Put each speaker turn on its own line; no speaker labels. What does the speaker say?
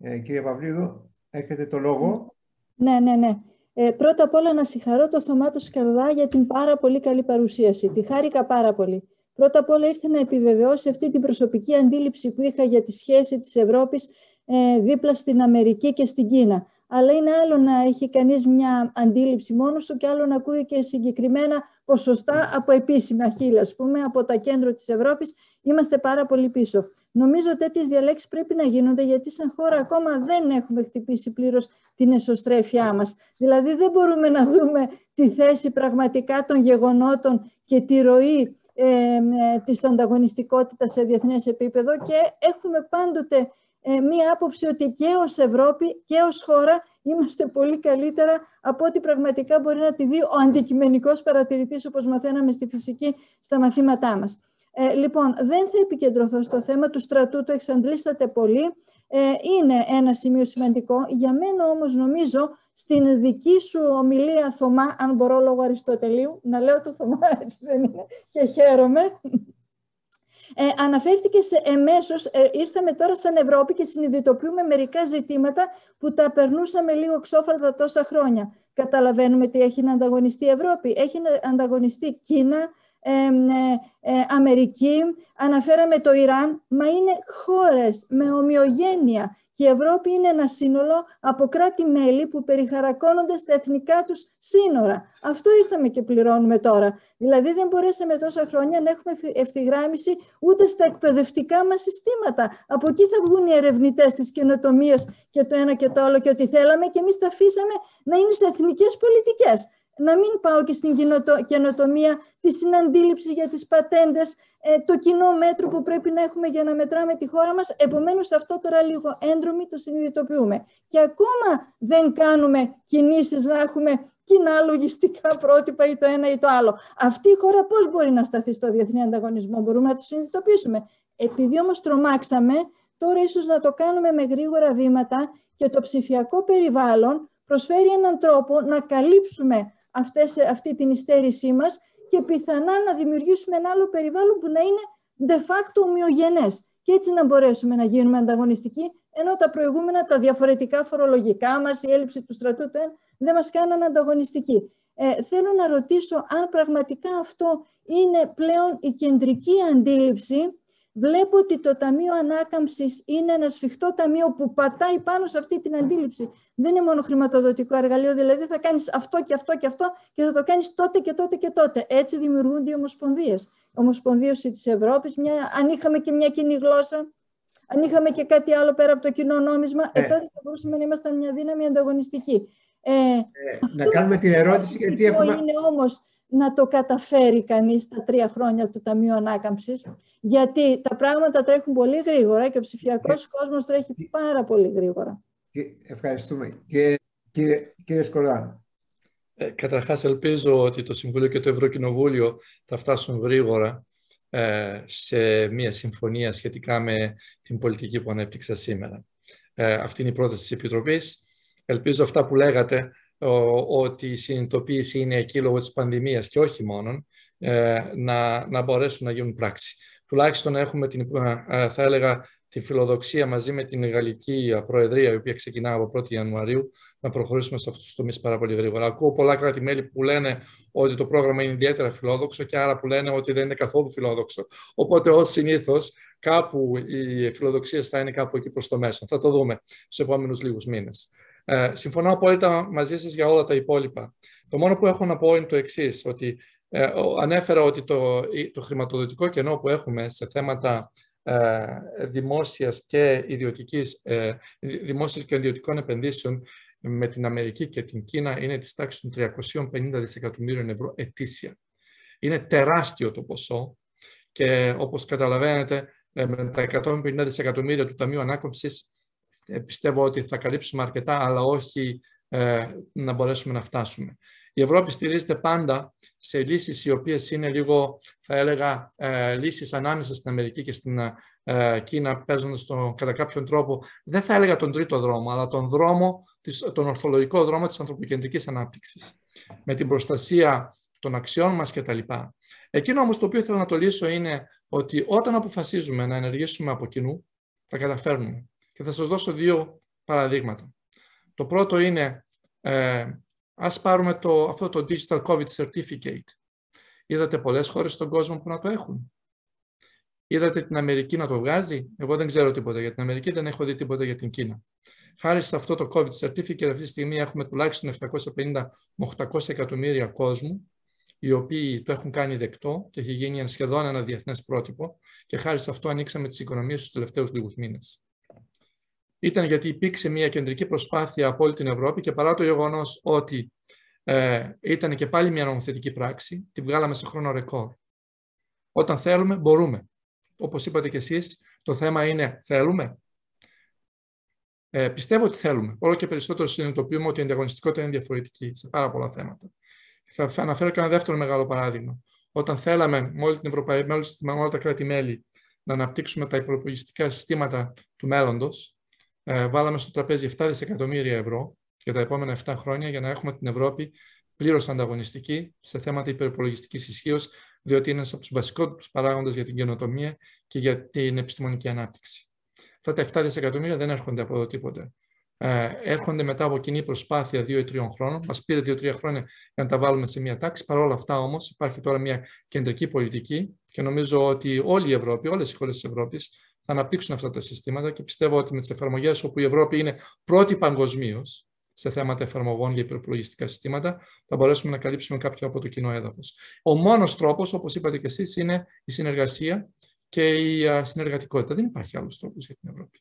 Ε, κύριε Παυλίδου, έχετε το λόγο.
Ναι, ναι, ναι. Ε, πρώτα απ' όλα να συγχαρώ το Θωμάτο Σκαρδά για την πάρα πολύ καλή παρουσίαση. Τη χάρηκα πάρα πολύ. Πρώτα απ' όλα ήρθε να επιβεβαιώσει αυτή την προσωπική αντίληψη που είχα για τη σχέση της Ευρώπης ε, δίπλα στην Αμερική και στην Κίνα. Αλλά είναι άλλο να έχει κανείς μια αντίληψη μόνος του και άλλο να ακούει και συγκεκριμένα ποσοστά από επίσημα χείλη, ας πούμε, από τα κέντρα της Ευρώπης. Είμαστε πάρα πολύ πίσω. Νομίζω ότι τέτοιες διαλέξεις πρέπει να γίνονται γιατί σαν χώρα ακόμα δεν έχουμε χτυπήσει πλήρως την εσωστρέφειά μας. Δηλαδή δεν μπορούμε να δούμε τη θέση πραγματικά των γεγονότων και τη ροή ε, ε, της ανταγωνιστικότητας σε διεθνές επίπεδο και έχουμε πάντοτε ε, μία άποψη ότι και ως Ευρώπη και ως χώρα είμαστε πολύ καλύτερα από ό,τι πραγματικά μπορεί να τη δει ο αντικειμενικός παρατηρητής όπως μαθαίναμε στη φυσική στα μαθήματά μας. Ε, λοιπόν, δεν θα επικεντρωθώ στο θέμα του στρατού, το εξαντλήσατε πολύ. Ε, είναι ένα σημείο σημαντικό. Για μένα όμως νομίζω στην δική σου ομιλία Θωμά, αν μπορώ λόγω Αριστοτελείου, να λέω το Θωμά έτσι δεν είναι και χαίρομαι, ε, αναφέρθηκε σε εμέσως, ε, ήρθαμε τώρα στην Ευρώπη και συνειδητοποιούμε μερικά ζητήματα που τα περνούσαμε λίγο ξόφαρτα τόσα χρόνια. Καταλαβαίνουμε τι έχει να ανταγωνιστεί η Ευρώπη. Έχει να ανταγωνιστεί Κίνα, ε, ε, Αμερική, αναφέραμε το Ιράν, μα είναι χώρες με ομοιογένεια και η Ευρώπη είναι ένα σύνολο από κράτη-μέλη που περιχαρακώνονται στα εθνικά τους σύνορα. Αυτό ήρθαμε και πληρώνουμε τώρα. Δηλαδή δεν μπορέσαμε τόσα χρόνια να έχουμε ευθυγράμμιση ούτε στα εκπαιδευτικά μας συστήματα. Από εκεί θα βγουν οι ερευνητές της καινοτομίας και το ένα και το άλλο και ό,τι θέλαμε και εμείς τα αφήσαμε να είναι σε εθνικές πολιτικές να μην πάω και στην καινοτομία, τη συναντήληψη για τις πατέντες, ε, το κοινό μέτρο που πρέπει να έχουμε για να μετράμε τη χώρα μας. Επομένως, αυτό τώρα λίγο έντρομη το συνειδητοποιούμε. Και ακόμα δεν κάνουμε κινήσεις να έχουμε κοινά λογιστικά πρότυπα ή το ένα ή το άλλο. Αυτή η χώρα πώς μπορεί να σταθεί στο διεθνή ανταγωνισμό, μπορούμε να το συνειδητοποιήσουμε. Επειδή όμως τρομάξαμε, τώρα ίσως να το κάνουμε με γρήγορα βήματα και το ψηφιακό περιβάλλον προσφέρει έναν τρόπο να καλύψουμε αυτές, αυτή την υστέρησή μας και πιθανά να δημιουργήσουμε ένα άλλο περιβάλλον που να είναι de facto ομοιογενές και έτσι να μπορέσουμε να γίνουμε ανταγωνιστικοί, ενώ τα προηγούμενα, τα διαφορετικά φορολογικά μας, η έλλειψη του στρατού του δεν μας κάναν ανταγωνιστικοί. Ε, θέλω να ρωτήσω αν πραγματικά αυτό είναι πλέον η κεντρική αντίληψη Βλέπω ότι το Ταμείο Ανάκαμψης είναι ένα σφιχτό ταμείο που πατάει πάνω σε αυτή την αντίληψη. Δεν είναι μόνο χρηματοδοτικό εργαλείο, δηλαδή θα κάνεις αυτό και αυτό και αυτό και θα το κάνεις τότε και τότε και τότε. Έτσι δημιουργούνται οι ομοσπονδίες. Ομοσπονδίωση της Ευρώπης, μια, αν είχαμε και μια κοινή γλώσσα, αν είχαμε και κάτι άλλο πέρα από το κοινό νόμισμα, ε, ε τότε θα μπορούσαμε να ήμασταν μια δύναμη ανταγωνιστική.
Ε, ε, να κάνουμε την ερώτηση γιατί έχουμε...
είναι όμως να το καταφέρει κανείς τα τρία χρόνια του Ταμείου Ανάκαμψης, γιατί τα πράγματα τρέχουν πολύ γρήγορα και ο ψηφιακός ε, κόσμος τρέχει πάρα πολύ γρήγορα.
Ευχαριστούμε. Και, κύριε, κύριε Σκολά.
Ε, καταρχάς, ελπίζω ότι το Συμβούλιο και το Ευρωκοινοβούλιο θα φτάσουν γρήγορα ε, σε μια συμφωνία σχετικά με την πολιτική που ανέπτυξα σήμερα. Ε, αυτή είναι η πρόταση της Επιτροπής. Ελπίζω αυτά που λέγατε ότι η συνειδητοποίηση είναι εκεί λόγω της πανδημίας και όχι μόνον, ε, να, να μπορέσουν να γίνουν πράξη. Τουλάχιστον έχουμε την, ε, θα έλεγα, τη φιλοδοξία μαζί με την Γαλλική Προεδρία, η οποία ξεκινά από 1η Ιανουαρίου, να προχωρήσουμε σε αυτούς τους τομείς πάρα πολύ γρήγορα. Ακούω πολλά κράτη-μέλη που λένε ότι το πρόγραμμα είναι ιδιαίτερα φιλόδοξο και άρα που λένε ότι δεν είναι καθόλου φιλόδοξο. Οπότε, ως συνήθως, κάπου οι φιλοδοξίε θα είναι κάπου εκεί προς το μέσο. Θα το δούμε στους επόμενους λίγους μήνες. Ε, συμφωνώ απόλυτα μαζί σας για όλα τα υπόλοιπα. Το μόνο που έχω να πω είναι το εξής ότι ε, ανέφερα ότι το, το χρηματοδοτικό κενό που έχουμε σε θέματα ε, δημόσιας και ιδιωτικής, ε, δημόσιας και ιδιωτικών επενδύσεων με την Αμερική και την Κίνα είναι της τάξης των 350 δισεκατομμύριων ευρώ ετήσια. Είναι τεράστιο το ποσό και όπως καταλαβαίνετε ε, με τα 150 δισεκατομμύρια του Ταμείου Ανάκαμψης ε, πιστεύω ότι θα καλύψουμε αρκετά, αλλά όχι ε, να μπορέσουμε να φτάσουμε. Η Ευρώπη στηρίζεται πάντα σε λύσεις οι οποίες είναι λίγο, θα έλεγα, ε, λύσεις ανάμεσα στην Αμερική και στην ε, Κίνα, παίζοντας τον, κατά κάποιον τρόπο, δεν θα έλεγα τον τρίτο δρόμο, αλλά τον δρόμο, τον ορθολογικό δρόμο της ανθρωποκεντρικής ανάπτυξης, με την προστασία των αξιών μας κτλ. Εκείνο όμως το οποίο θέλω να το λύσω είναι ότι όταν αποφασίζουμε να ενεργήσουμε από κοινού, θα καταφέρνουμε. Και θα σας δώσω δύο παραδείγματα. Το πρώτο είναι, ε, ας πάρουμε το, αυτό το Digital COVID Certificate. Είδατε πολλές χώρες στον κόσμο που να το έχουν. Είδατε την Αμερική να το βγάζει; Εγώ δεν ξέρω τίποτα για την Αμερική, δεν έχω δει τίποτα για την Κίνα. Χάρη σε αυτό το COVID certificate, αυτή τη στιγμή έχουμε τουλάχιστον 750 με 800 εκατομμύρια κόσμου, οι οποίοι το έχουν κάνει δεκτό και έχει γίνει σχεδόν ένα διεθνές πρότυπο και χάρη σε αυτό ανοίξαμε τις οικονομίες τους τελευταίους λίγους μήνες. Ήταν γιατί υπήρξε μια κεντρική προσπάθεια από όλη την Ευρώπη και παρά το γεγονός ότι ε, ήταν και πάλι μια νομοθετική πράξη, τη βγάλαμε σε χρόνο ρεκόρ. Όταν θέλουμε, μπορούμε. Όπως είπατε κι εσείς, το θέμα είναι θέλουμε. Ε, πιστεύω ότι θέλουμε. Όλο και περισσότερο συνειδητοποιούμε ότι η ανταγωνιστικότητα είναι διαφορετική σε πάρα πολλά θέματα. Θα αναφέρω και ένα δεύτερο μεγάλο παράδειγμα. Όταν θέλαμε με όλη την Ευρωπαϊκή, με όλα τα κράτη-μέλη να αναπτύξουμε τα υπολογιστικά συστήματα του μέλλοντος, ε, βάλαμε στο τραπέζι 7 δισεκατομμύρια ευρώ για τα επόμενα 7 χρόνια για να έχουμε την Ευρώπη πλήρως ανταγωνιστική σε θέματα υπερπολογιστικής ισχύως, διότι είναι ένας από τους βασικότερους παράγοντες για την καινοτομία και για την επιστημονική ανάπτυξη. Αυτά τα 7 δισεκατομμύρια δεν έρχονται από εδώ τίποτε. Ε, έρχονται μετά από κοινή προσπάθεια 2 ή 3 χρόνων. Μας πήρε 2-3 χρόνια για να τα βάλουμε σε μια τάξη. Παρ' όλα αυτά όμως υπάρχει τώρα μια κεντρική πολιτική και νομίζω ότι όλη η Ευρώπη, όλες οι χώρες της Ευρώπης θα αναπτύξουν αυτά τα συστήματα και πιστεύω ότι με τις εφαρμογές όπου η Ευρώπη είναι πρώτη παγκοσμίως σε θέματα εφαρμογών για υπερπλογιστικά συστήματα, θα μπορέσουμε να καλύψουμε κάποιο από το κοινό έδαφος. Ο μόνος τρόπος, όπως είπατε και εσείς, είναι η συνεργασία και η συνεργατικότητα. Δεν υπάρχει άλλος τρόπος για την Ευρώπη.